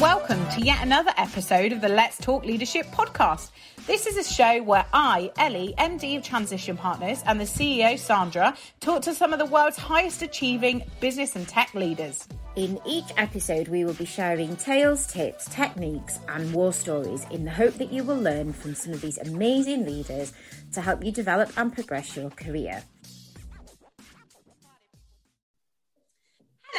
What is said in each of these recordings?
welcome to yet another episode of the Let's Talk Leadership podcast. This is a show where I, Elly, MD of Transition Partners, and the CEO, Sandra, talk to some of the world's highest achieving business and tech leaders. In each episode, we will be sharing tales, tips, techniques, and war stories in the hope that you will learn from some of these amazing leaders to help you develop and progress your career.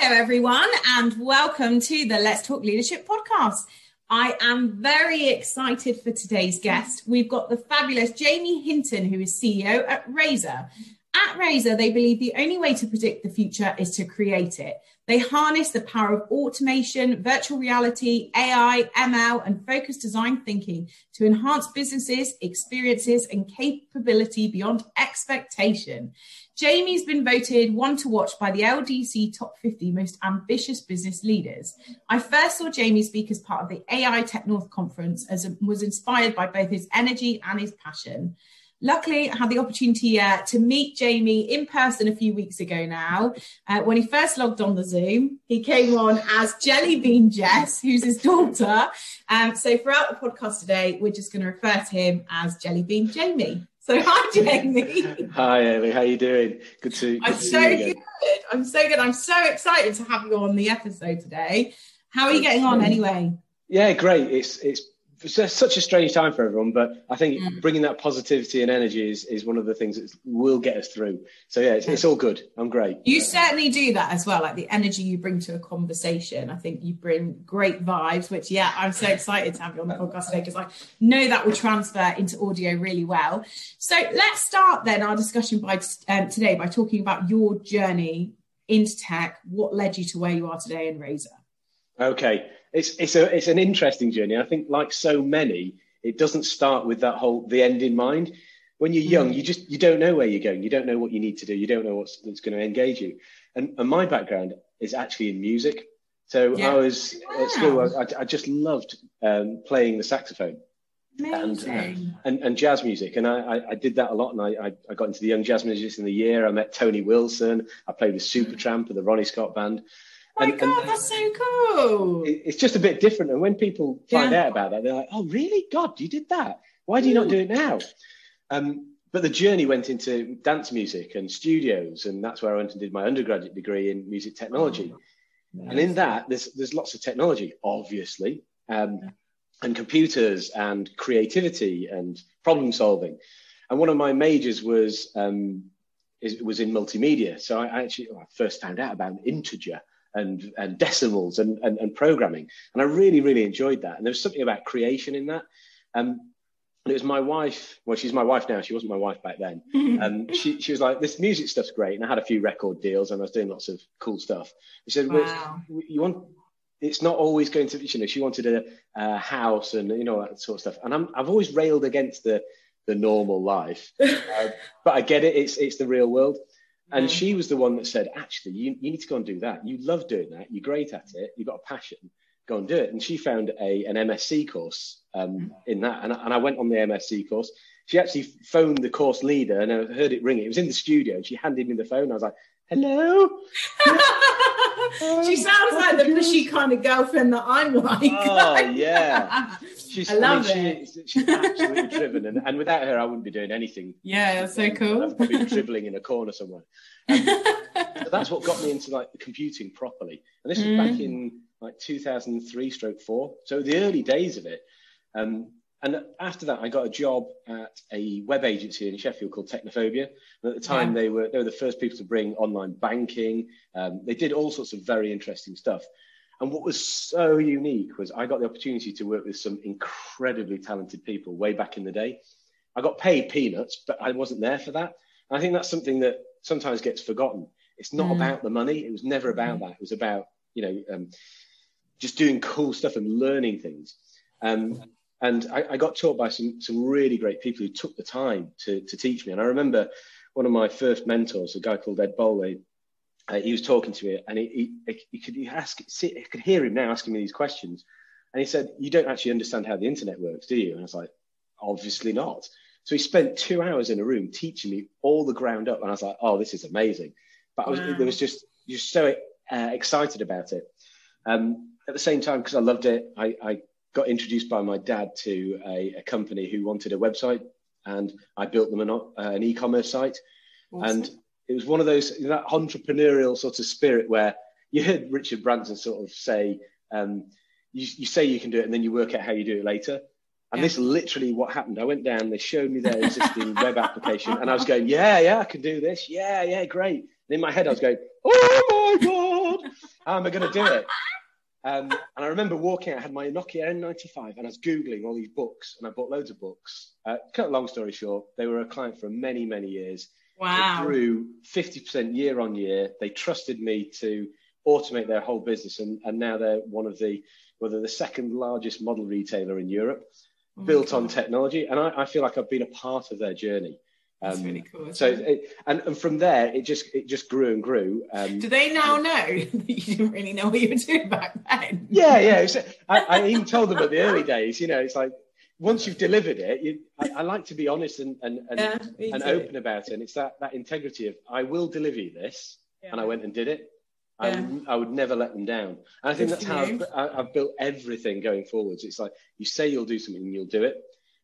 Hello, everyone, and welcome to the Let's Talk Leadership podcast. I am very excited for today's guest. We've got the fabulous Jamie Hinton, who is CEO at Razor. At Razor, they believe the only way to predict the future is to create it. They harness the power of automation, virtual reality, AI, ML, and focused design thinking to enhance businesses, experiences, and capability beyond expectation. Jamie's been voted one to watch by the LDC Top 50 Most Ambitious Business Leaders. I first saw Jamie speak as part of the AI Tech North conference as was inspired by both his energy and his passion. Luckily, I had the opportunity uh, to meet Jamie in person a few weeks ago now. Uh, when he first logged on the Zoom, he came on as Jellybean Jess, who's his daughter. Um, so throughout the podcast today, we're just going to refer to him as Jellybean Jamie. So hi, Jamie. Hi, Elly. How are you doing? Good to. Good I'm to so see good. I'm so good. I'm so excited to have you on the episode today. How are you getting on anyway? Yeah, great. It's it's it's such a strange time for everyone, but I think Mm. bringing that positivity and energy is, is one of the things that will get us through. So yeah, it's, it's all good. I'm great. You certainly do that as well, like the energy you bring to a conversation. I think you bring great vibes, which, yeah, I'm so excited to have you on the podcast today because I know that will transfer into audio really well. So let's start then our discussion by um, today by talking about your journey into tech. What led you to where you are today in Razor? Okay, it's it's a it's an interesting journey. I think, like so many, it doesn't start with that whole the end in mind. When you're young, you just you don't know where you're going. You don't know what you need to do. You don't know what's that's going to engage you. And, and my background is actually in music. So Yeah. I was at school. I, I just loved um, playing the saxophone. Amazing. and, and jazz music. And I, I, I did that a lot. And I, I, I got into the Young Jazz Musicians in the Year. I met Tony Wilson. I played with Supertramp and the Ronnie Scott Band. Oh my and- God, and- that's so cool. It- It's just a bit different. And when people find Yeah. out about that, they're like, oh, really? God, you did that? Why do you not do it now? Um, but the journey went into dance music and studios. And that's where I went and did my undergraduate degree in music technology. And in that, there's there's lots of technology, obviously, um, and computers and creativity and problem solving. And one of my majors was um, is, was in multimedia. So I actually I first found out about integer and and decimals and, and and programming, and I really really enjoyed that. And there was something about creation in that. Um, and it was my wife. Well, she's my wife now. She wasn't my wife back then. Um, she, she was like, this music stuff's great. And I had a few record deals and I was doing lots of cool stuff. She said, well, Wow. you want, it's not always going to, you know, she wanted a, a house and, you know, that sort of stuff. And I'm, I've always railed against the, the normal life, uh, but I get it. It's, it's the real world. And she was the one that said, actually, you, you need to go and do that. You love doing that. You're great at it. You've got a passion. Go and do it. And she found a, an MSc course um, in that. And, I- and I went on the MSc course. She actually phoned the course leader and I heard it ringing. It was in the studio. And she handed me the phone. I was like, hello. she sounds like the pushy kind of girlfriend that I'm like. Oh, yeah. She's, I love mean, it. She, she's absolutely driven. And, and without her, I wouldn't be doing anything. Yeah, that's so cool. I'd probably be dribbling in a corner somewhere. Um, so that's what got me into like computing properly. And this was back Mm. in like 2003 stroke four. So the early days of it. Um, and after that, I got a job at a web agency in Sheffield called Technophobia. And at the time, Yeah. they were they were the first people to bring online banking. Um, they did all sorts of very interesting stuff. And what was so unique was I got the opportunity to work with some incredibly talented people way back in the day. I got paid peanuts, but I wasn't there for that. And I think that's something that sometimes gets forgotten. It's not Mm. about the money. It was never about that. It was about you know um, just doing cool stuff and learning things. Um, and I, I got taught by some some really great people who took the time to to teach me. And I remember one of my first mentors, a guy called Ed Bowley. Uh, he was talking to me, and he, he, he could he ask, see, I could hear him now asking me these questions. And he said, "You don't actually understand how the internet works, do you?" And I was like, "Obviously not." So he spent two hours in a room teaching me all the ground up, and I was like, "Oh, this is amazing!" But I was, there was just just so uh, excited about it. Um, at the same time, because I loved it, I, I, got introduced by my dad to a, a, company who wanted a website, and I built them an, uh, an e-commerce site. Awesome. And it was one of those you know, that entrepreneurial sort of spirit where you heard Richard Branson sort of say, um, you, you say you can do it, and then you work out how you do it later. And yeah. this literally what happened. I went down, they showed me their existing web application, and I was going, Yeah, yeah, I can do this. Yeah, yeah, great. And in my head, I was going, Oh my God, how am I going to do it? Um, and I remember walking I had my Nokia N95 and I was Googling all these books and I bought loads of books. Uh, cut a long story short, they were a client for many, many years. Wow. It grew 50% year on year. They trusted me to automate their whole business and, and now they're one of the, well, they're the second largest model retailer in Europe, oh built on technology. And I, I feel like I've been a part of their journey. That's um, really cool. So, it, and, and from there, it just it just grew and grew. Um, Do they now know that you didn't really know what you were doing back then? Yeah, yeah. Was, I, I, even told them at the early days. You know, it's like once you've delivered it, you, I, I, like to be honest and and and, yeah, and open about it. And it's that that integrity of I will deliver you this, yeah. and I went and did it. I, yeah. would, I would never let them down. And I think that's how I've, I've, built everything going forwards. It's like you say you'll do something, and you'll do it.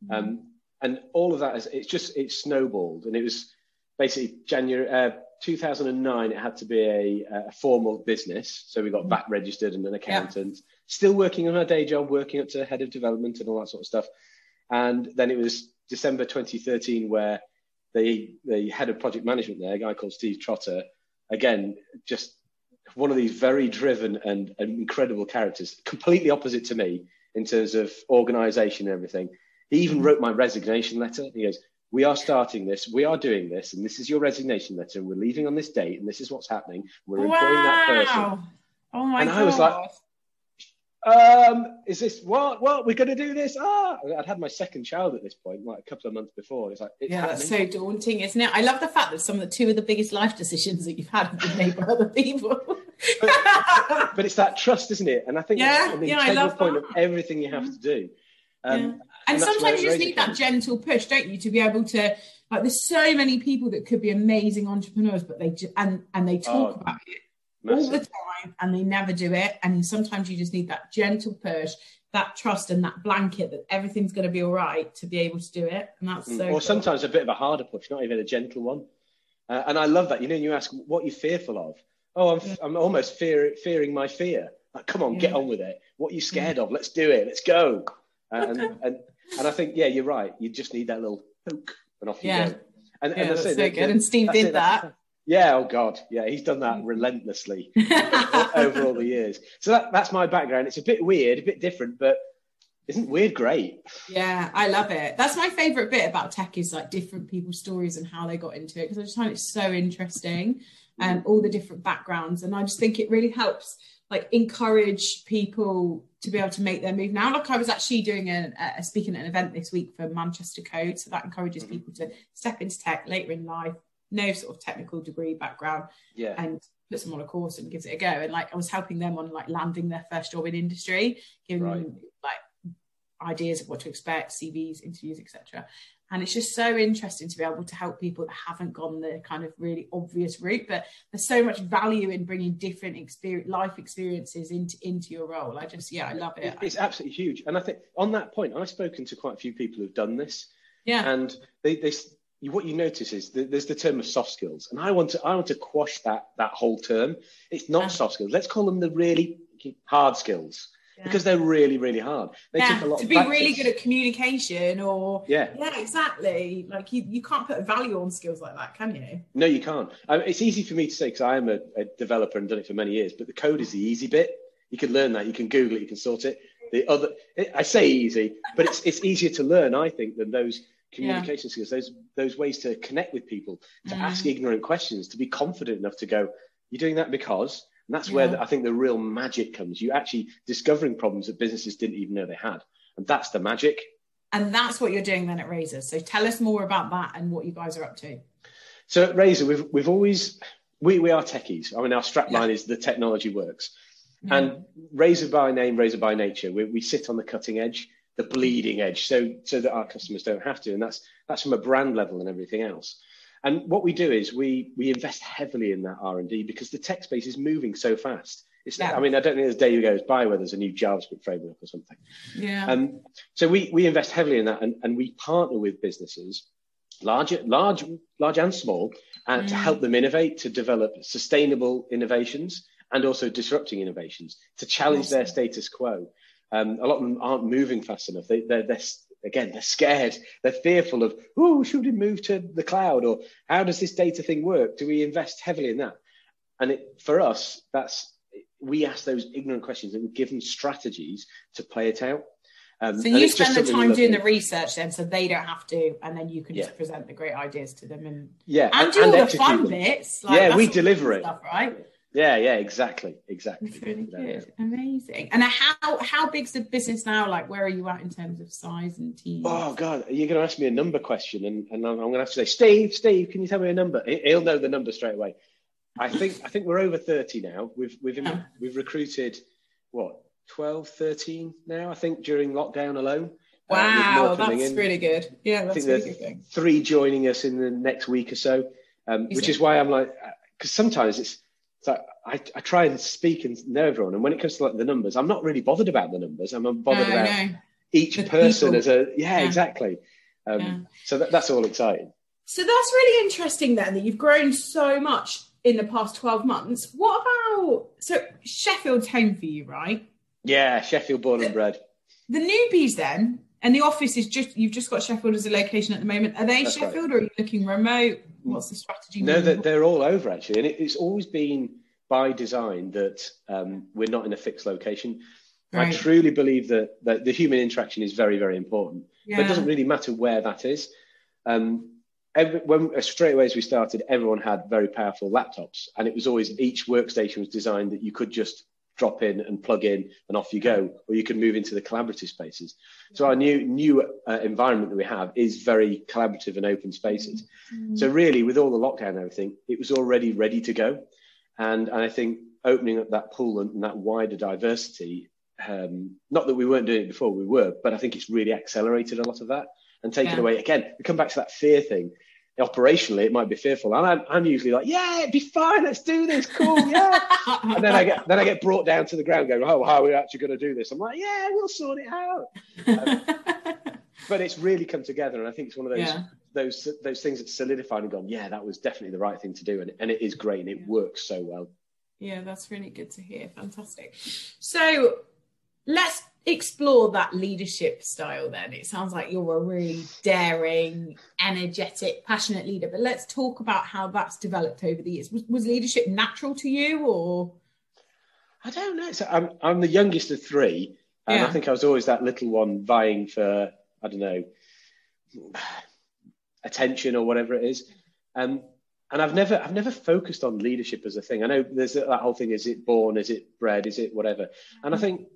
Mm-hmm. Um, and all of that is it's just it snowballed. And it was basically january uh, 2009 it had to be a, a, formal business. So we got mm. VAT registered and an accountant. Yeah. still working on our day job working up to head of development and all that sort of stuff. And then it was december 2013 where the the head of project management there a guy called steve trotter again just one of these very driven and, and incredible characters completely opposite to me in terms of organization and everything he even wrote my resignation letter. He goes, we are starting this, we are doing this, and this is your resignation letter. We're leaving on this date, and this is what's happening. We're employing wow. that person. Oh my and God. I was like, um, is this what? What we're going to do this? Ah, I'd had my second child at this point, like a couple of months before. It's like, it's yeah, that's so daunting, isn't it? I love the fact that some of the two of the biggest life decisions that you've had have been made by other people. but, but, it's that trust, isn't it? And I think yeah, the yeah, integral point that. of everything you have to do. Um, yeah. And, and sometimes you just need that gentle push, don't you, to be able to like. There's so many people that could be amazing entrepreneurs, but they just, and and they talk oh, about it massive. all the time, and they never do it. And sometimes you just need that gentle push, that trust, and that blanket that everything's going to be all right to be able to do it. And that's mm. so. Or cool. sometimes a bit of a harder push, not even a gentle one. Uh, and I love that. You know, you ask what you're fearful of. Oh, I'm, yeah. I'm almost fear, fearing my fear. Like, come on, yeah. get on with it. What are you scared yeah. of? Let's do it. Let's go. And, and, and I think, yeah, you're right. You just need that little poke and off you go. And, yeah, and that's so good. And Steve did it, that. Yeah, oh God, yeah, he's done that relentlessly over all the years. So that, that's my background. It's a bit weird, a bit different, but isn't weird great? Yeah, I love it. That's my favorite bit about tech is like different people's stories and how they got into it because I just find it so interesting and um, all the different backgrounds, and I just think it really helps like encourage people to be able to make their move now. Like I was actually doing a, a speaking at an event this week for Manchester Code, so that encourages mm-hmm. people to step into tech later in life, no sort of technical degree background, yeah, and puts them on a course and gives it a go. And like I was helping them on like landing their first job in industry, giving right. them like ideas of what to expect, CVs, interviews, etc. And it's just so interesting to be able to help people that haven't gone the kind of really obvious route. But there's so much value in bringing different experience, life experiences into into your role. I just, yeah, I love it. It's absolutely huge. And I think on that point, I've spoken to quite a few people who've done this. Yeah. And they, they what you notice is there's the term of soft skills, and I want to I want to quash that that whole term. It's not soft skills. Let's call them the really hard skills yeah. because they're really really hard. They yeah, to be practice. really good at communication or yeah. Yeah exactly. Like you, you can't put a value on skills like that can you? No you can't. Um, it's easy for me to say because i am a, a, developer and done it for many years but the code is the easy bit. You can learn that. You can google it. You can sort it. The other i say easy but it's it's easier to learn i think than those communication yeah. skills those those ways to connect with people to mm. ask ignorant questions to be confident enough to go you're doing that because and that's yeah. where the, I think the real magic comes. You actually discovering problems that businesses didn't even know they had. And that's the magic. And that's what you're doing then at Razor. So tell us more about that and what you guys are up to. So at Razor, we've, we've always, we, we are techies. I mean, our strapline yeah. is the technology works. Yeah. And Razor by name, Razor by nature, we, we sit on the cutting edge, the bleeding edge, so, so that our customers don't have to. And that's, that's from a brand level and everything else. And what we do is we we invest heavily in that R and D because the tech space is moving so fast. It's, yeah. I mean, I don't think there's a day who goes by where there's a new JavaScript framework or something. Yeah. Um, so we we invest heavily in that, and, and we partner with businesses, large large large and small, uh, mm. to help them innovate, to develop sustainable innovations, and also disrupting innovations to challenge awesome. their status quo. Um, a lot of them aren't moving fast enough. They, they're, they're again, they're scared. They're fearful of, oh, should we move to the cloud? Or how does this data thing work? Do we invest heavily in that? And it, for us, that's we ask those ignorant questions and we give them strategies to play it out. Um, so you spend the time doing the research then, so they don't have to, and then you can yeah. just present the great ideas to them and yeah, and, and do and all the fun bits. Like, yeah, we deliver it, stuff, right? Yeah, yeah, exactly, exactly. That's really good, amazing. And how how big's the business now? Like, where are you at in terms of size and team? Oh God, you're going to ask me a number question, and, and I'm, going to have to say, Steve, Steve, can you tell me a number? He'll know the number straight away. I think I think we're over 30 now. We've we've yeah. we've recruited what 12, 13 now. I think during lockdown alone. Uh, wow, uh, that's in. really good. Yeah, that's I think really good. Three joining us in the next week or so, um, which is why I'm like, because uh, sometimes it's so I, I try and speak and know everyone. And when it comes to like the numbers, I'm not really bothered about the numbers. I'm bothered no, about no. each the person people. as a yeah, yeah. exactly. Um, yeah. So that, that's all exciting. So that's really interesting then that you've grown so much in the past 12 months. What about so Sheffield's home for you, right? Yeah, Sheffield born and bred. The newbies then, and the office is just you've just got Sheffield as a location at the moment. Are they That's Sheffield right. or are you looking remote? What's the strategy? No, they're, they're, all over actually, and it, it's always been by design that um, we're not in a fixed location. Right. I truly believe that, that the human interaction is very, very important, yeah. but it doesn't really matter where that is. Um, every, when uh, straight away as we started, everyone had very powerful laptops, and it was always each workstation was designed that you could just drop in and plug in and off you go, or you can move into the collaborative spaces. So our new new uh, environment that we have is very collaborative and open spaces. Mm-hmm. So really, with all the lockdown and everything, it was already ready to go, and, and I think opening up that pool and, and that wider diversity. Um, not that we weren't doing it before, we were, but I think it's really accelerated a lot of that and taken yeah. away. Again, we come back to that fear thing operationally it might be fearful. And I'm, I'm usually like yeah it'd be fine let's do this cool yeah. And then i get then i get brought down to the ground going oh how are we actually going to do this? I'm like yeah we'll sort it out. Um, but it's really come together and i think it's one of those yeah. those those things that solidified and gone yeah that was definitely the right thing to do and, and it is great and it yeah. works so well. Yeah that's really good to hear. Fantastic. So let's explore that leadership style then it sounds like you're a really daring energetic passionate leader but let's talk about how that's developed over the years was, was leadership natural to you or i don't know so i'm, I'm the youngest of three and yeah. i think i was always that little one vying for i don't know attention or whatever it is um, and I've never I've never focused on leadership as a thing. I know there's that whole thing: is it born? Is it bred? Is it whatever? And I think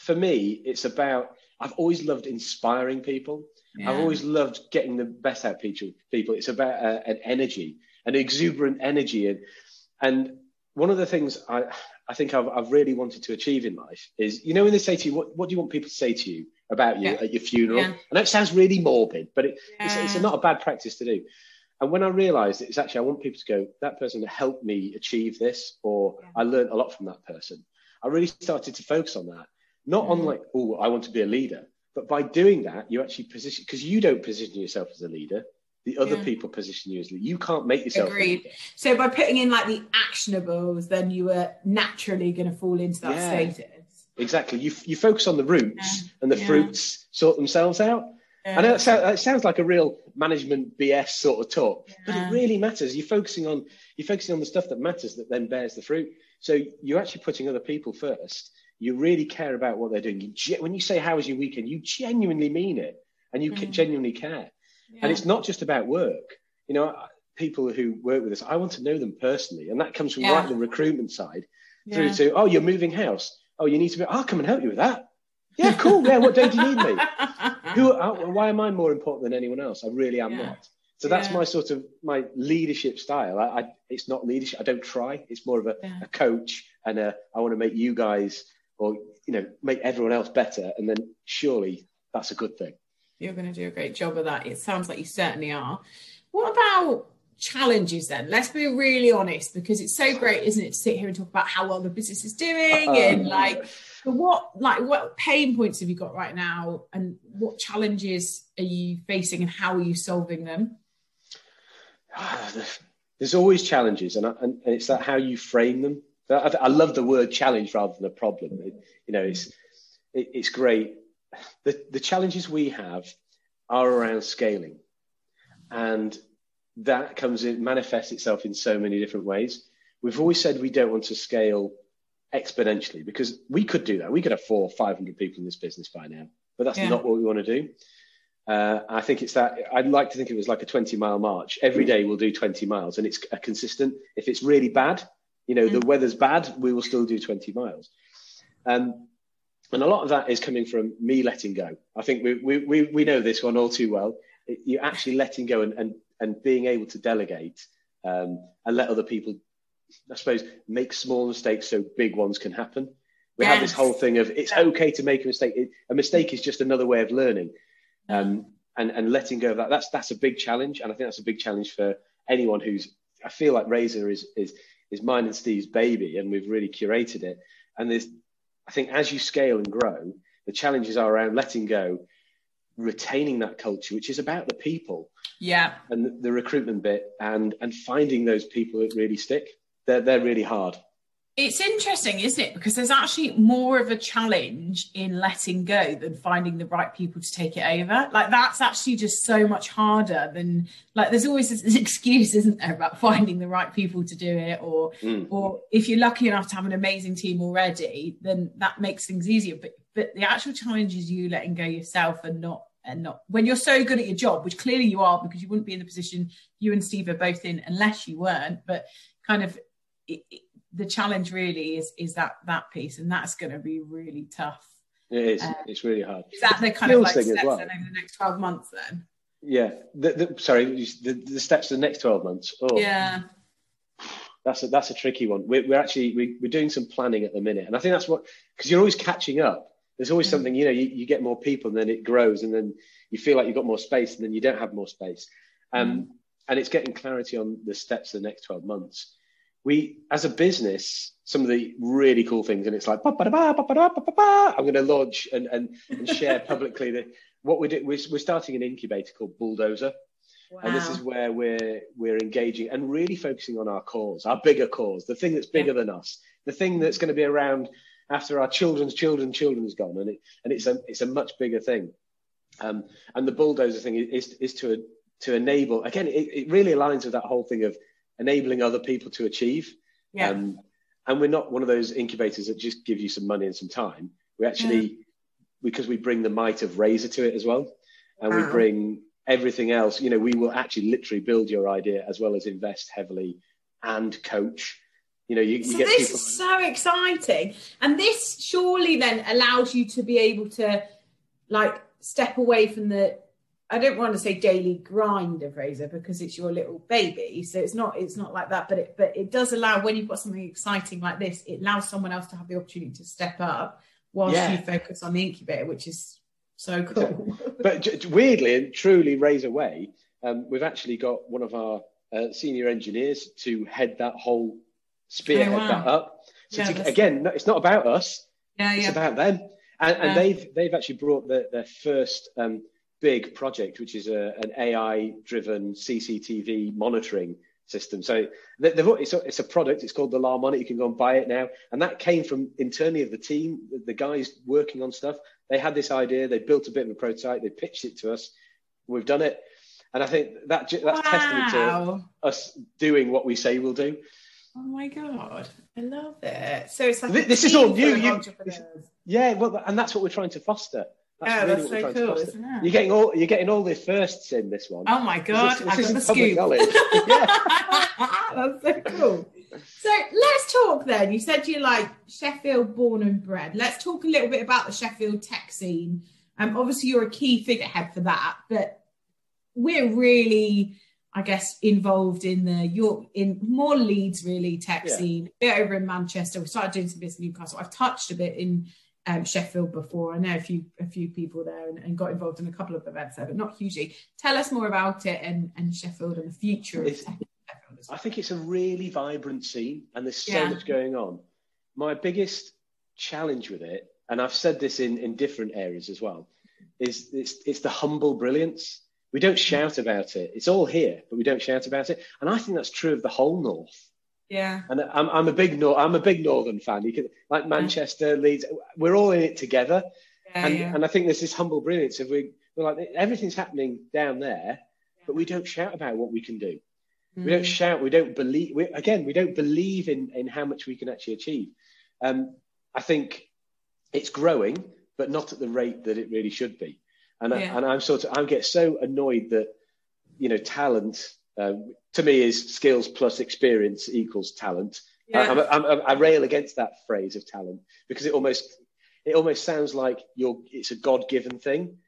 for me, it's about I've always loved inspiring people. Yeah. I've always loved getting the best out of people. It's about uh, an energy, an exuberant energy, and and one of the things I I think I've, I've really wanted to achieve in life is you know when they say to you what what do you want people to say to you about you yeah. at your funeral? Yeah. And that sounds really morbid, but it, it's, it's not a bad practice to do. And when I realized it's actually, I want people to go, that person helped me achieve this, or I learned a lot from that person. I really started to focus on that not on mm. like, oh, I want to be a leader, but by doing that, you actually position because you don't position yourself as a leader. The other yeah. people position you as leader. You can't make yourself. Agreed. So by putting in like the actionables, then you are naturally going to fall into that yeah. status. Exactly. You you focus on the roots, yeah. and the fruits sort themselves out. I know that, sounds like a real management BS sort of talk, but it really matters. You're focusing on you're focusing on the stuff that matters that then bears the fruit. So you're actually putting other people first, you really care about what they're doing. You, when you say, How was your weekend? you genuinely mean it and you mm. genuinely care. Yeah. And it's not just about work. You know, people who work with us, I want to know them personally. And that comes from yeah. right the recruitment side through yeah. to, Oh, you're moving house. Oh, you need to be, I'll come and help you with that. Yeah, cool. Yeah, what day do you need me? Who? Uh, why am I more important than anyone else? I really am not. So that's my sort of my leadership style. I, I, it's not leadership. I don't try. It's more of a, a coach, and a, I want to make you guys or you know make everyone else better and then surely that's a good thing. You're going to do a great job of that. It sounds like you certainly are. What about challenges then? Let's be really honest because it's so great isn't it to sit here and talk about how well the business is doing uh, and like what like what pain points have you got right now and what challenges are you facing and how are you solving them? There's always challenges and, and it's that how you frame them I, I, love the word challenge rather than a problem it, you know it's it, it's great the, the challenges we have are around scaling and that comes in manifests itself in so many different ways. We've always said we don't want to scale exponentially because we could do that. We could have four or five hundred people in this business by now, but that's yeah. not what we want to do. Uh, I think it's that I'd like to think it was like a 20 mile march. Every day we'll do 20 miles and it's a consistent. If it's really bad, you know, mm. the weather's bad, we will still do 20 miles. Um, and a lot of that is coming from me letting go. I think we, we, we, we know this one all too well. You're actually letting go and, and and being able to delegate um, and let other people, I suppose, make small mistakes so big ones can happen. We yes. have this whole thing of it's okay to make a mistake. It, a mistake is just another way of learning, um, and and letting go of that. That's that's a big challenge, and I think that's a big challenge for anyone who's. I feel like Razor is is is mine and Steve's baby, and we've really curated it. And there's, I think, as you scale and grow, the challenges are around letting go retaining that culture, which is about the people. Yeah. And the, recruitment bit and and finding those people that really stick. They're they're really hard. It's interesting, isn't it? Because there's actually more of a challenge in letting go than finding the right people to take it over. Like that's actually just so much harder than like there's always this excuse, isn't there, about finding the right people to do it, or mm. or if you're lucky enough to have an amazing team already, then that makes things easier. But but the actual challenge is you letting go yourself and not and not when you're so good at your job, which clearly you are because you wouldn't be in the position you and Steve are both in unless you weren't. But kind of it, it, the challenge really is is that that piece, and that's going to be really tough. It is. Um, it's really hard. Is that the kind of like steps well. over the next twelve months then? Yeah. The, the, sorry, the, the steps for the next twelve months. Oh. Yeah. That's a, that's a tricky one. We're, we're actually we, we're doing some planning at the minute, and I think that's what because you're always catching up there's always mm. something you know you, you get more people and then it grows and then you feel like you've got more space and then you don't have more space um, mm. and it's getting clarity on the steps of the next 12 months we as a business some of the really cool things and it's like i'm going to launch and, and, and share publicly that what we do we're, we're starting an incubator called bulldozer Wow. And this is where we're we're engaging and really focusing on our cause, our bigger cause, the thing that's bigger yeah. than us, the thing that's going to be around after our children's children's children's gone, and it and it's a it's a much bigger thing. Um, and the bulldozer thing is is to to enable again. It, it really aligns with that whole thing of enabling other people to achieve. Yeah. Um, and we're not one of those incubators that just give you some money and some time. We actually yeah. because we bring the might of Razor to it as well, and wow. we bring everything else. You know, we will actually literally build your idea as well as invest heavily and coach you know, you, you so this people... is so exciting, and this surely then allows you to be able to like step away from the. I don't want to say daily grind of Razor because it's your little baby, so it's not it's not like that. But it but it does allow when you've got something exciting like this, it allows someone else to have the opportunity to step up whilst yeah. you focus on the incubator, which is so cool. but weirdly and truly, Razor Way, um, we've actually got one of our uh, senior engineers to head that whole spearhead oh, wow. that up. So yeah, to, again, it's not about us. Yeah, it's about them. And, and they've they've actually brought the, their first um, big project, which is a, an AI-driven CCTV monitoring system. So it's, a, it's a product. It's called the Alarm on it. You can go and buy it now. And that came from internally of the team, the, guys working on stuff. They had this idea. They built a bit of a prototype. They pitched it to us. We've done it. And I think that that's wow. testament to us doing what we say we'll do. Oh my god, I love it. So it's like this, is all new. You, yeah, well, and that's what we're trying to foster. That's yeah, really that's so cool, isn't it? You're getting all you're getting all the firsts in this one. Oh my god, this, this I got the scoop. that's so cool. So let's talk then. You said you're like Sheffield born and bred. Let's talk a little bit about the Sheffield tech scene. Um, obviously you're a key figurehead for that, but we're really I guess, involved in the York, in more Leeds really tech yeah. scene, a bit over in Manchester. We started doing some business in Newcastle. I've touched a bit in um, Sheffield before. I know a few a few people there and, and, got involved in a couple of events there, but not hugely. Tell us more about it and, and Sheffield and the future of tech. I think it's a really vibrant scene, and there's so Yeah. much going on. My biggest challenge with it, and I've said this in, in different areas as well, is it's, it's the humble brilliance. We don't shout about it. It's all here, but we don't shout about it. And I think that's true of the whole North. Yeah. And I'm, I'm a big Nor- I'm a big Northern fan. You can like Manchester, Leeds. We're all in it together. Yeah, and, yeah. and I think there's this humble brilliance of we, we're like everything's happening down there, but we don't shout about what we can do. We Mm. don't shout. We don't believe. We, again, we don't believe in in how much we can actually achieve. Um, I think it's growing, but not at the rate that it really should be. And Yeah. I, and I'm sort of I get so annoyed that you know talent uh, to me is skills plus experience equals talent. I, Yeah. I'm, I'm, I rail against that phrase of talent because it almost it almost sounds like you're it's a God given thing.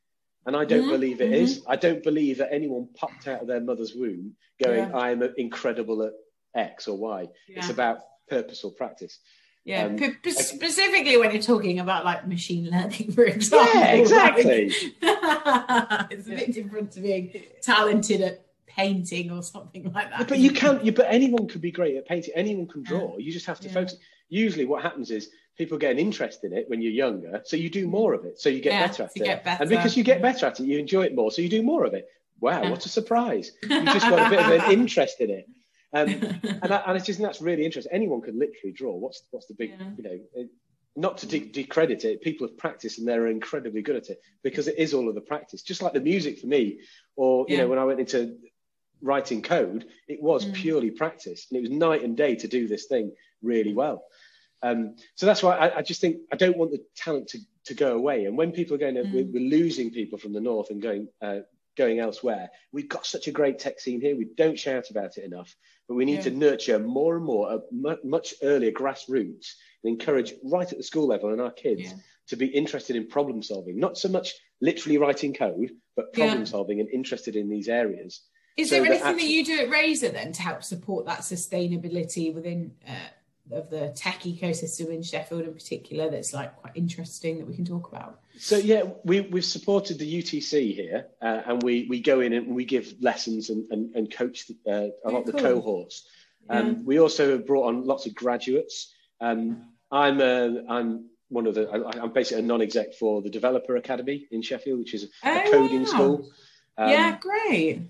And I don't Mhm, believe it is. I don't believe that anyone popped out of their mother's womb going, Yeah. I'm incredible at X or Y. It's Yeah. about purposeful practice. Yeah, Um, p- specifically when you're talking about like machine learning, for example. Yeah, exactly. like- it's a bit different to being talented at painting or something like that. but you can't. You, but anyone could be great at painting. Anyone can draw. You just have to Yeah. focus. Usually, what happens is people get an interest in it when you're younger, so you do more of it. So you get Yeah, better at it. get better. And because you get better at it, you enjoy it more. So you do more of it. Wow, what a surprise! You just got a bit of an interest in it. Um, and, I, and I just think that's really interesting. Anyone can literally draw. What's what's the big, you know, it- not to de- decredit it. People have practiced and they're incredibly good at it because it is all of the practice. Just like the music for me, or you Yeah. know, when I went into writing code, it was Mm. purely practice, and it was night and day to do this thing really well. Um, so that's why I, I just think I don't want the talent to, to go away. And when people are going, to, Mm. we're, we're losing people from the north and going uh, going elsewhere. We've got such a great tech scene here. We don't shout about it enough, but we need Yeah. to nurture more and more at much earlier grassroots and encourage right at the school level and our kids Yeah. to be interested in problem solving, not so much literally writing code, but problem Yeah. solving and interested in these areas. Is So there anything that you do at Razor then to help support that sustainability within uh, of the tech ecosystem in Sheffield in particular that's like quite interesting that we can talk about? So yeah, we we've supported the UTC here, uh, and we we go in and we give lessons and and, and coach the, uh, a lot of the cohorts. Um, We also have brought on lots of graduates. Um, I'm a, I'm one of the I, I'm basically a non-exec for the Developer Academy in Sheffield, which is a, a Oh, coding wow. school. Um, yeah, great.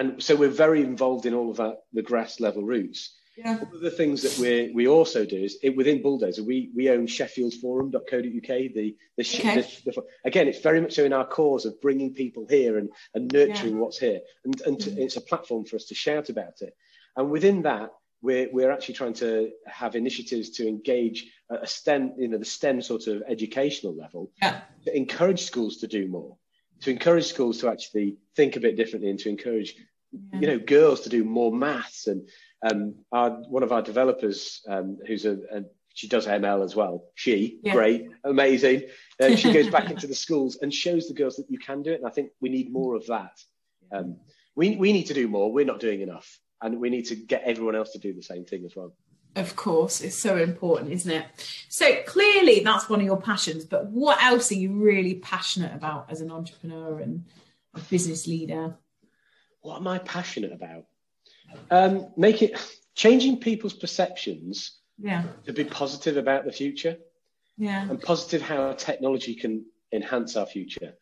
And so we're very involved in all of that the grass level routes. Yeah. One of the things that we we also do is it, within Bulldozer, we we own SheffieldForum.co.uk. The the, Okay. the, the again, it's very much so in our cause of bringing people here and and nurturing what's here, and and to, Mm. it's a platform for us to shout about it. And within that, we're we're actually trying to have initiatives to engage at a STEM, you know, the STEM sort of educational level Yeah. to encourage schools to do more, to encourage schools to actually think a bit differently, and to encourage you know girls to do more maths and um, our, one of our developers um, who's a, a she does ML as well. She Yeah. great, amazing. Uh, she goes back into the schools and shows the girls that you can do it. And I think we need more of that. Um, we we need to do more. We're not doing enough, and we need to get everyone else to do the same thing as well. Of course, it's so important, isn't it? So clearly, that's one of your passions. But what else are you really passionate about as an entrepreneur and a business leader? What am I passionate about? Um, make it changing people's perceptions Yeah, to be positive about the future. yeah, and positive how technology can enhance our future.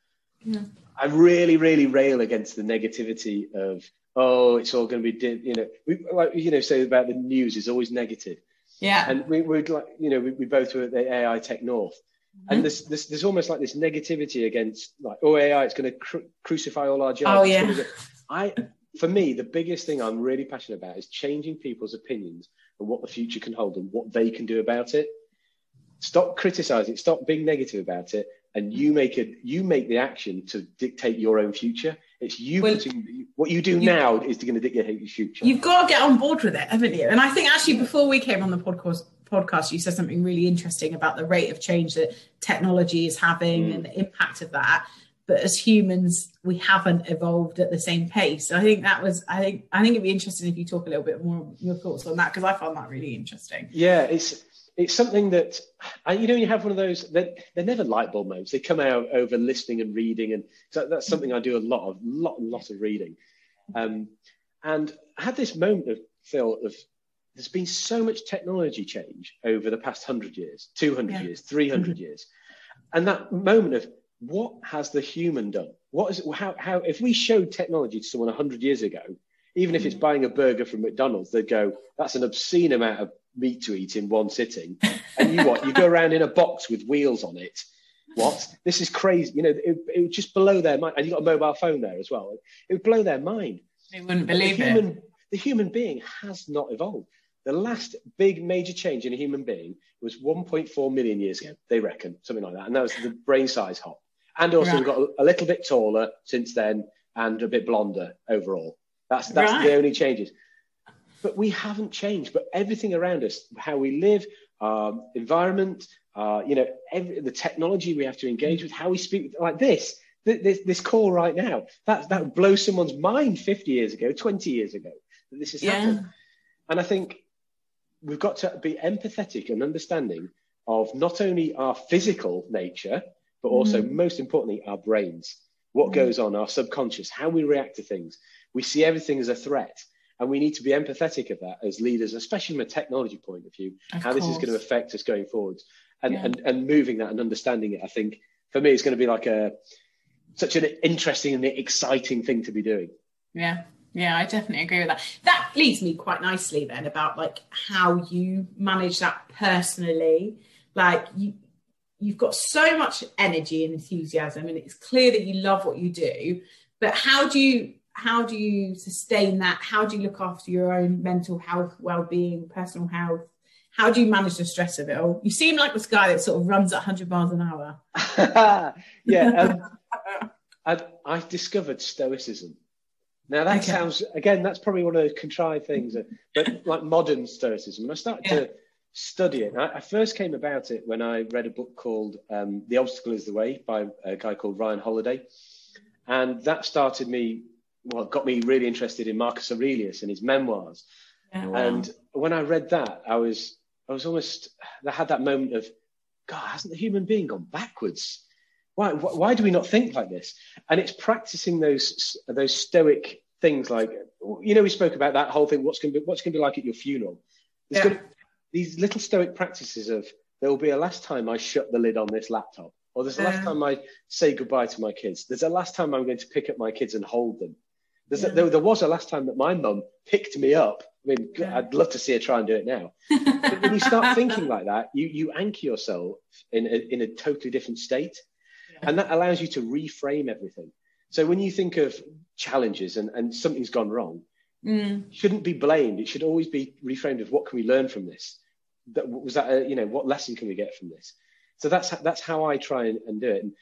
Yeah. I really, really rail against the negativity of oh, it's all going to be di-, you know we like you know say about the news is always negative, yeah, and we would like you know we, we both were at the AI Tech North, Mm-hmm. and this, this there's almost like this negativity against like oh AI it's going to cru- crucify all our jobs. Oh, yeah. go-" I for me the biggest thing I'm really passionate about is changing people's opinions and what the future can hold and what they can do about it stop criticizing stop being negative about it and you make it you make the action to dictate your own future it's you Well, putting what you do you- now is going to dictate your future You've got to get on board with it, haven't you? And I think actually before we came on the podcast, podcast, you said something really interesting about the rate of change that technology is having Mm. and the impact of that. But as humans, we haven't evolved at the same pace. So I think that was, I think, I think it'd be interesting if you talk a little bit more your thoughts on that because I found that really interesting. yeah it's it's something that you know you have one of those they're, they're never light bulb moments they come out over listening and reading and so that's something i do a lot of lot lot of reading um, and i had this moment of Phil, of there's been so much technology change over the past 100 years, 200 Yeah. years, 300 Mm-hmm. years. And that moment of what has the human done? What is how, how if we showed technology to someone 100 years ago, even if it's Mm-hmm. buying a burger from McDonald's, they'd go, that's an obscene amount of meat to eat in one sitting. And you what? You go around in a box with wheels on it. What? This is crazy. You know, it, it would just blow their mind. And you got a mobile phone there as well. It would blow their mind. They wouldn't the believe it. human, the human being has not evolved. The last big major change in a human being was 1.4 million years ago, they reckon, something like that. And that was the brain size hop. And also, Right. we've got a, little bit taller since then and a bit blonder overall. That's, that's Right. the only changes. But we haven't changed. But everything around us, how we live, our environment, uh, you know, every, the technology we have to engage with, how we speak, like this, th- this, this call right now, that, that would blow someone's mind 50 years ago, 20 years ago, that this has Yeah. happened. And I think we've got to be empathetic and understanding of not only our physical nature, but also, mm-hmm. most importantly, our brains. What mm-hmm. goes on, our subconscious, how we react to things. We see everything as a threat. And we need to be empathetic of that as leaders, especially from a technology point of view, Of how this is going to affect us going forwards. And, Yeah. and, and moving that and understanding it, I think for me, it's going to be like a such an interesting and exciting thing to be doing. Yeah. Yeah, I definitely agree with that. That leads me quite nicely then about like how you manage that personally. Like you you've got so much energy and enthusiasm and it's clear that you love what you do, but how do you how do you sustain that? How do you look after your own mental health, well-being, personal health? How do you manage the stress of it all? You seem like this guy that sort of runs at 100 miles an hour. yeah, um, I, I discovered stoicism. Now that Okay. sounds again, that's probably one of those contrived things, but like modern stoicism. I started Yeah. to study it. I, I first came about it when I read a book called um, "The Obstacle Is the Way" by a guy called Ryan Holiday, and that started me. Well, got me really interested in Marcus Aurelius and his memoirs. Yeah, wow. And when I read that, I was I was almost I had that moment of God, hasn't the human being gone backwards? Why, why why do we not think like this? And it's practicing those those stoic things like you know we spoke about that whole thing. What's going to be what's going to be like at your funeral? There's Yeah. gonna- these little stoic practices of there will be a last time I shut the lid on this laptop, or there's a last Yeah. time I say goodbye to my kids. There's a last time I'm going to pick up my kids and hold them. There's a, there, there was a last time that my mum picked me up. I mean, Yeah. I'd love to see her try and do it now. But when you start thinking like that, you you anchor yourself in a, in a totally different state, Yeah. and that allows you to reframe everything. So when you think of challenges and, and something's gone wrong, Mm, shouldn't be blamed. It should always be reframed of what can we learn from this? That was that a, you know what lesson can we get from this? So that's that's how I try and, and do it. And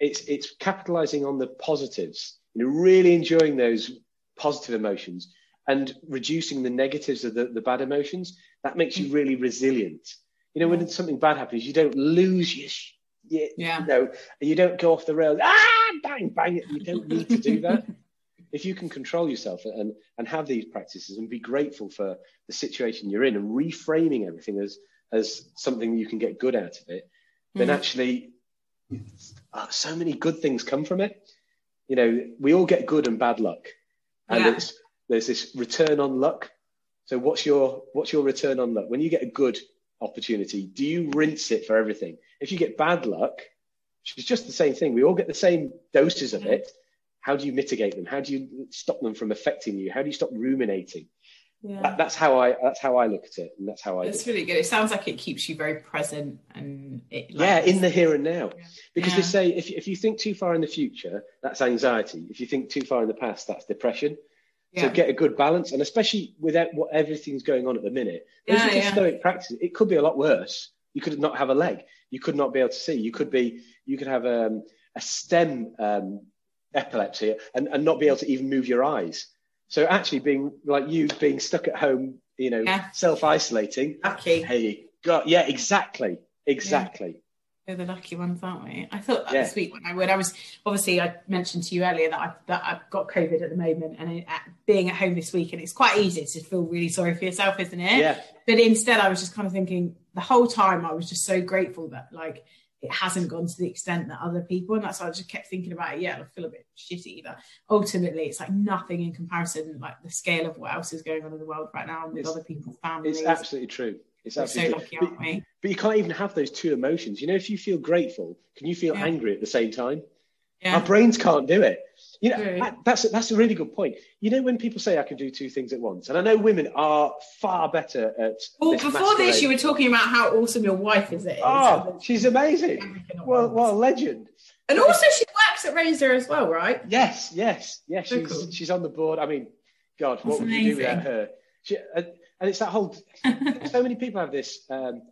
it's it's capitalizing on the positives, you know, really enjoying those positive emotions and reducing the negatives of the, the bad emotions. That makes you really resilient. You know, when something bad happens, you don't lose your, sh- your Yeah. you know, you don't go off the rails. Ah, bang, bang. You don't need to do that. if you can control yourself and, and have these practices and be grateful for the situation you're in and reframing everything as, as something you can get good out of it, then Mm. actually uh, so many good things come from it. You know, we all get good and bad luck. And Yeah. it's, there's this return on luck. So what's your what's your return on luck? When you get a good opportunity, do you rinse it for everything? If you get bad luck, which is just the same thing, we all get the same doses of it. How do you mitigate them? How do you stop them from affecting you? How do you stop ruminating? yeah. That, that's how I that's how I look at it, and that's how I. It's really good. It sounds like it keeps you very present and it, like, yeah, in the here and now. Because they say if if you think too far in the future, that's anxiety. If you think too far in the past, that's depression. yeah. So get a good balance, and especially without what everything's going on at the minute, Yeah, yeah. stoic practices. It could be a lot worse. You could not have a leg. You could not be able to see. You could be. You could have um, a stem um, epilepsy and, and not be able to even move your eyes. So actually, being like you, being stuck at home, you know, Yeah. self isolating. lucky. Hey, God, yeah, exactly, exactly. We're the lucky ones, aren't we? I thought that Yeah. this week when I when I was obviously I mentioned to you earlier that I that I've got COVID at the moment and it, at, being at home this week and it's quite easy to feel really sorry for yourself, isn't it? Yeah, But instead, I was just kind of thinking the whole time I was just so grateful that like it hasn't gone to the extent that other people, and that's why I just kept thinking about it. Yeah, I feel a bit shitty, but ultimately, it's like nothing in comparison, like the scale of what else is going on in the world right now with it's, other people's families. It's absolutely true. It's We're absolutely so lucky, but, but you can't even have those two emotions. You know, if you feel grateful, can you feel Yeah. angry at the same time? Yeah. Our brains can't do it. You know, that- that's that's a really good point. You know, when people say I can do two things at once, and I know women are far better at. Well, this before this, you were talking about how awesome your wife is. At it. Oh, she's amazing. Well, what legend. and also she works at Razor as well, right? Yes, yes, yes. So She's cool. she's on the board. I mean, God, what That's would you do without her? She, and, and it's that whole. so many people have this. Um,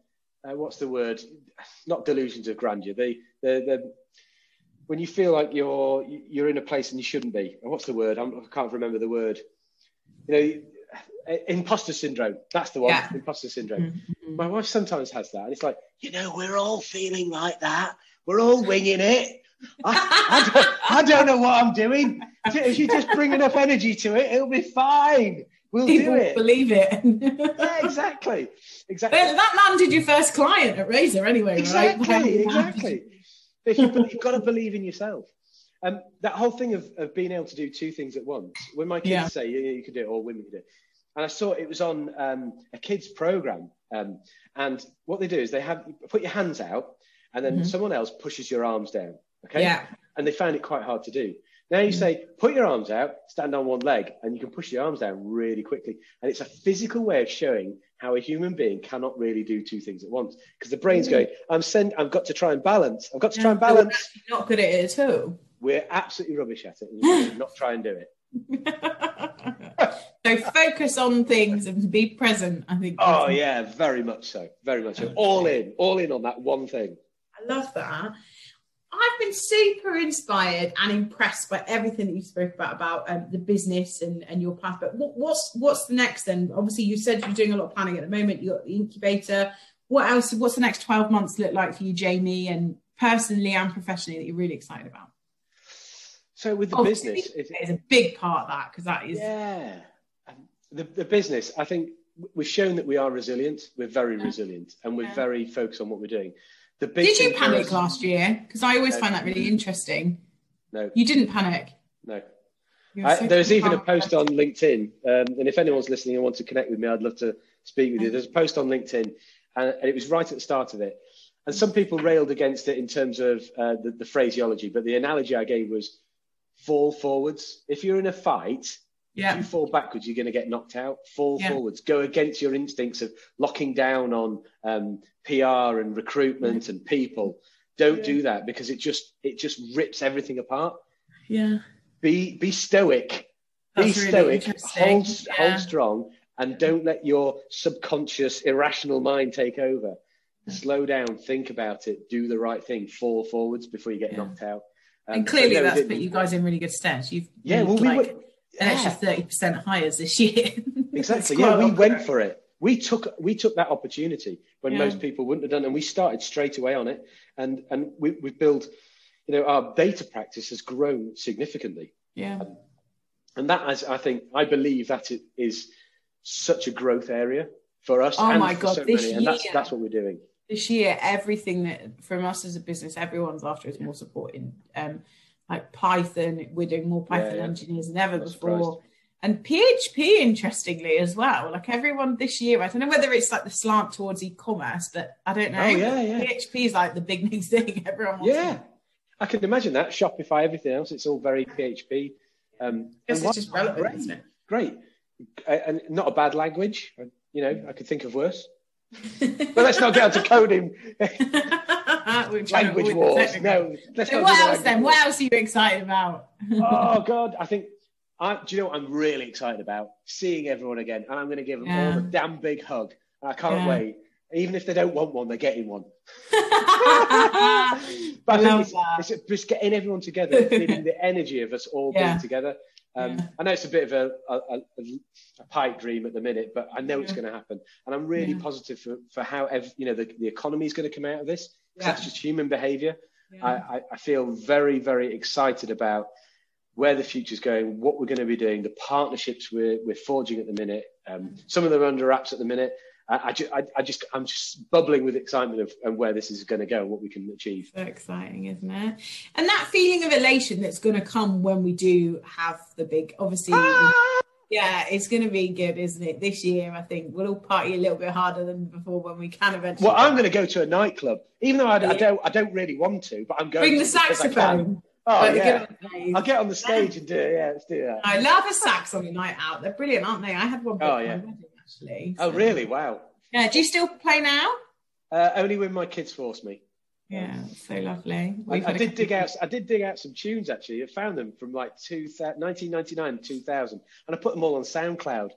uh, what's the word? Not delusions of grandeur. They, the, the, when you feel like you're you're in a place and you shouldn't be. What's the word? I'm, I can't remember the word. You know, imposter syndrome. That's the one. Yeah. Imposter syndrome. Mhm. My wife sometimes has that, and it's like, you know, we're all feeling like that. We're all winging it. I, I, don't, I don't know what I'm doing. If you just bring enough energy to it, it'll be fine. We'll People do it. believe it. Yeah, exactly. Exactly. That landed your first client at Razor anyway, right? Exactly. If you, you've got to believe in yourself. Um, that whole thing of, of being able to do two things at once. When my kids Yeah. say you, you can do it, or women can do it, and I saw it was on um, a kids program, um, and what they do is they have put your hands out, and then Mhm. someone else pushes your arms down. Okay. Yeah. And they found it quite hard to do. Now you Mhm. say, put your arms out, stand on one leg, and you can push your arms down really quickly. And it's a physical way of showing how a human being cannot really do two things at once. Because the brain's going, I'm send, I've got to try and balance. I've got to try and Yeah, we're balance. Not good at it at all. We're absolutely rubbish at it. And you should not try and do it. so focus on things and be present. I think. Oh yeah, very much so. Very much so. All in, all in on that one thing. I love that. I've been super inspired and impressed by everything that you spoke about about um, the business and, and your path. But what, what's what's the next then? Obviously, you said you're doing a lot of planning at the moment. You got the incubator. What else? What's the next twelve months look like for you, Jamie, and personally and professionally that you're really excited about? So with the business, it, It's a big part of that because that is Yeah. The, the business, I think we've shown that we are resilient. We're very Yeah. resilient and we're Yeah. very focused on what we're doing. The big Did you panic us- last year? Because I always No. find that really interesting. No, You didn't panic. no. I, so there's even a post on LinkedIn, um, and if anyone's listening and wants to connect with me, I'd love to speak with you. There's a post on LinkedIn, and, and it was right at the start of it. And some people railed against it in terms of uh, the, the phraseology, but the analogy I gave was fall forwards. If you're in a fight, if Yeah. you fall backwards, you're going to get knocked out. Fall Yeah. forwards. Go against your instincts of locking down on um, PR and recruitment and people. Don't do that because it just it just rips everything apart. Yeah. Be be stoic. That's be really stoic. Hold hold strong, and don't let your subconscious irrational mind take over. Slow down. Think about it. Do the right thing. Fall forwards before you get knocked out. Um, and clearly that's put you guys in really good stead. You've Yeah, well, made, we like were- an extra thirty percent hires this year. Exactly. Yeah, we lot. went for it. We took we took that opportunity when Yeah. most people wouldn't have done, and we started straight away on it. And and we we built, you know, our data practice has grown significantly, Yeah, and that is, I think, I believe that it is such a growth area for us. Oh and my for God, so this many, and that's that's what we're doing. this year everything that from us as a business, everyone's after is more support in um, like Python. We're doing more Python Yeah, yeah. engineers than ever before. And PHP, interestingly, as well. Like everyone this year, I don't know whether it's like the slant towards e-commerce, but I don't know. Oh, yeah, yeah. PHP is like the big new thing. Everyone wants Yeah, I can imagine that. Shopify, everything else, it's all very PHP. Um, I guess and it's just relevant, great. isn't it? Great, and not a bad language. You know, I could think of worse. But let's not get onto coding. We're trying to language wars. No, let's So what else then? language What else are you excited about? Oh God, I think. I, do you know what I'm really excited about? Seeing everyone again, and I'm going to give them Yeah. all a damn big hug. I can't Yeah. wait. Even if they don't want one, they're getting one. But I think that. it's, it's just getting everyone together, feeling the energy of us all Yeah. being together. Um, Yeah. I know it's a bit of a, a, a, a pipe dream at the minute, but I know it's going to happen, and I'm really Yeah. positive for, for how ev- you know the, the economy is going to come out of this. Yeah. That's just human behaviour. Yeah. I, I, feel very, very excited about where the future's going, what we're going to be doing, the partnerships we're, we're forging at the minute. Um, some of them are under wraps at the minute. I, I, I, I just I'm just bubbling with excitement of and where this is going to go and what we can achieve. So exciting, isn't it? And that feeling of elation that's going to come when we do have the big, obviously. Ah! Yeah, it's going to be good, isn't it? This year, I think we'll all party a little bit harder than before when we can eventually. Well, I'm going to go to a nightclub, even though I, I don't I don't really want to, but I'm going. To bring the saxophone. Oh Like, yeah, get on the stage. I'll get on the stage and do it. Yeah, let's do that. I love a sax on a night out. They're brilliant, aren't they? I had one. Oh, yeah. wedding, actually. Oh really? Wow. Yeah. Do you still play now? Uh, only when my kids force me. Yeah, so lovely. I, I did dig out. I did dig out some tunes actually. I found them from like two, 1999, 2000, and I put them all on SoundCloud.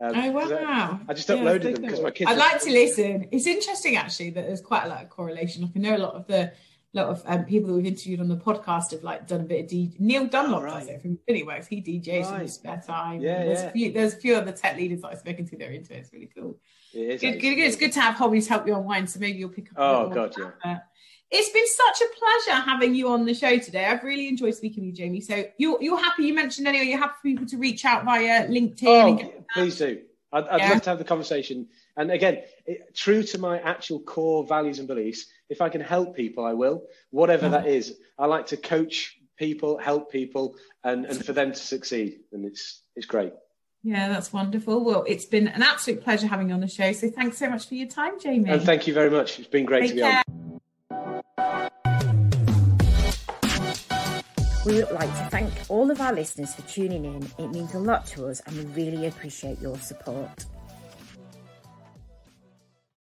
Um, Oh 'cause I- wow! I just Yeah, uploaded so them because cool. my kids. I'd are- like to listen. It's interesting actually that there's quite a lot of correlation. Like I know a lot of the lot of um, people that we've interviewed on the podcast have like done a bit of D. Neil Dunlop Oh, right. does it from Works. He DJs in his spare time. Yeah, there's yeah. a few. There's a few other tech leaders that I've spoken to. They're into it. It's really cool. It is Good, good, good. It's good to have hobbies help you unwind. So maybe you'll pick up. Oh, God, yeah. that. It's been such a pleasure having you on the show today. I've really enjoyed speaking with you, Jamie. So you're you're happy. You mentioned anyway. You're happy for people to reach out via LinkedIn. Oh, and get, please do. I'd, I'd Yeah. love to have the conversation. And again, it, true to my actual core values and beliefs, if I can help people, I will, whatever Yeah. that is. I like to coach people, help people, and, and for them to succeed. And it's it's great. yeah, that's wonderful. Well, it's been an absolute pleasure having you on the show. So thanks so much for your time, Jamie. And thank you very much. It's been great Take to be care. on. We would like to thank all of our listeners for tuning in. It means a lot to us and we really appreciate your support.